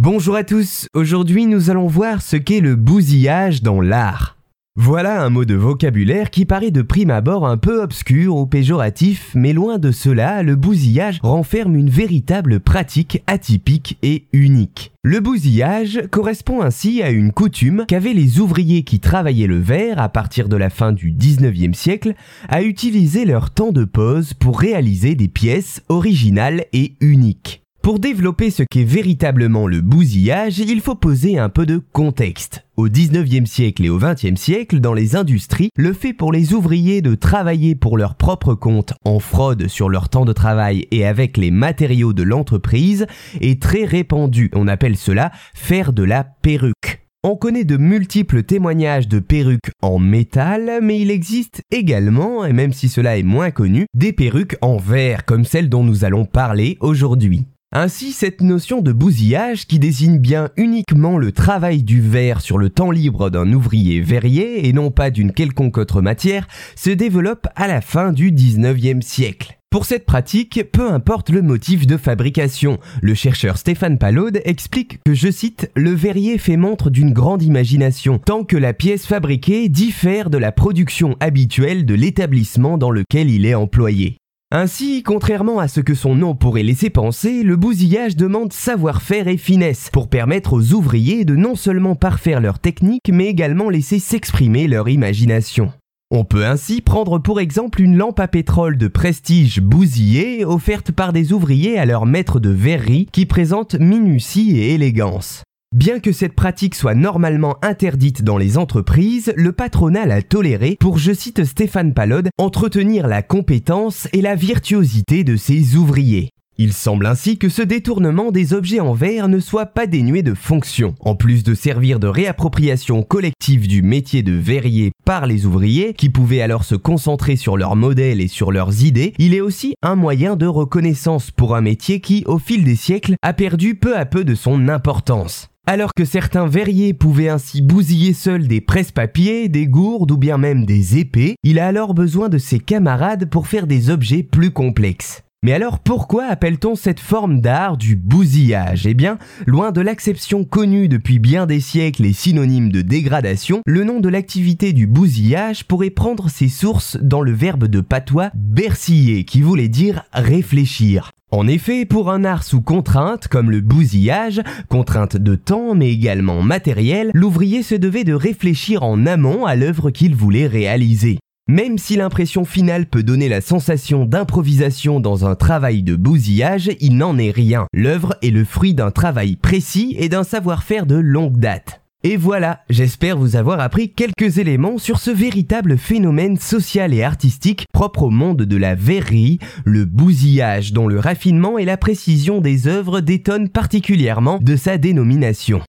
Bonjour à tous, aujourd'hui nous allons voir ce qu'est le bousillage dans l'art. Voilà un mot de vocabulaire qui paraît de prime abord un peu obscur ou péjoratif, mais loin de cela, le bousillage renferme une véritable pratique atypique et unique. Le bousillage correspond ainsi à une coutume qu'avaient les ouvriers qui travaillaient le verre à partir de la fin du 19e siècle à utiliser leur temps de pause pour réaliser des pièces originales et uniques. Pour développer ce qu'est véritablement le bousillage, il faut poser un peu de contexte. Au 19e siècle et au 20e siècle, dans les industries, le fait pour les ouvriers de travailler pour leur propre compte en fraude sur leur temps de travail et avec les matériaux de l'entreprise est très répandu. On appelle cela faire de la perruque. On connaît de multiples témoignages de perruques en métal, mais il existe également, et même si cela est moins connu, des perruques en verre comme celle dont nous allons parler aujourd'hui. Ainsi, cette notion de bousillage, qui désigne bien uniquement le travail du verre sur le temps libre d'un ouvrier verrier et non pas d'une quelconque autre matière, se développe à la fin du 19e siècle. Pour cette pratique, peu importe le motif de fabrication, le chercheur Stéphane Palaude explique que, je cite, le verrier fait montre d'une grande imagination, tant que la pièce fabriquée diffère de la production habituelle de l'établissement dans lequel il est employé. Ainsi, contrairement à ce que son nom pourrait laisser penser, le bousillage demande savoir-faire et finesse pour permettre aux ouvriers de non seulement parfaire leur technique, mais également laisser s'exprimer leur imagination. On peut ainsi prendre pour exemple une lampe à pétrole de prestige bousillée offerte par des ouvriers à leur maître de verrerie qui présente minutie et élégance. Bien que cette pratique soit normalement interdite dans les entreprises, le patronat l'a tolérée pour, je cite Stéphane Palode, entretenir la compétence et la virtuosité de ses ouvriers. Il semble ainsi que ce détournement des objets en verre ne soit pas dénué de fonction. En plus de servir de réappropriation collective du métier de verrier par les ouvriers, qui pouvaient alors se concentrer sur leurs modèles et sur leurs idées, il est aussi un moyen de reconnaissance pour un métier qui, au fil des siècles, a perdu peu à peu de son importance. Alors que certains verriers pouvaient ainsi bousiller seuls des presse-papiers, des gourdes ou bien même des épées, il a alors besoin de ses camarades pour faire des objets plus complexes. Mais alors pourquoi appelle-t-on cette forme d'art du bousillage? Eh bien, loin de l'acception connue depuis bien des siècles et synonyme de dégradation, le nom de l'activité du bousillage pourrait prendre ses sources dans le verbe de patois berciller qui voulait dire réfléchir. En effet, pour un art sous contrainte, comme le bousillage, contrainte de temps mais également matérielle, l'ouvrier se devait de réfléchir en amont à l'œuvre qu'il voulait réaliser. Même si l'impression finale peut donner la sensation d'improvisation dans un travail de bousillage, il n'en est rien. L'œuvre est le fruit d'un travail précis et d'un savoir-faire de longue date. Et voilà, j'espère vous avoir appris quelques éléments sur ce véritable phénomène social et artistique propre au monde de la verrerie, le bousillage dont le raffinement et la précision des œuvres détonnent particulièrement de sa dénomination.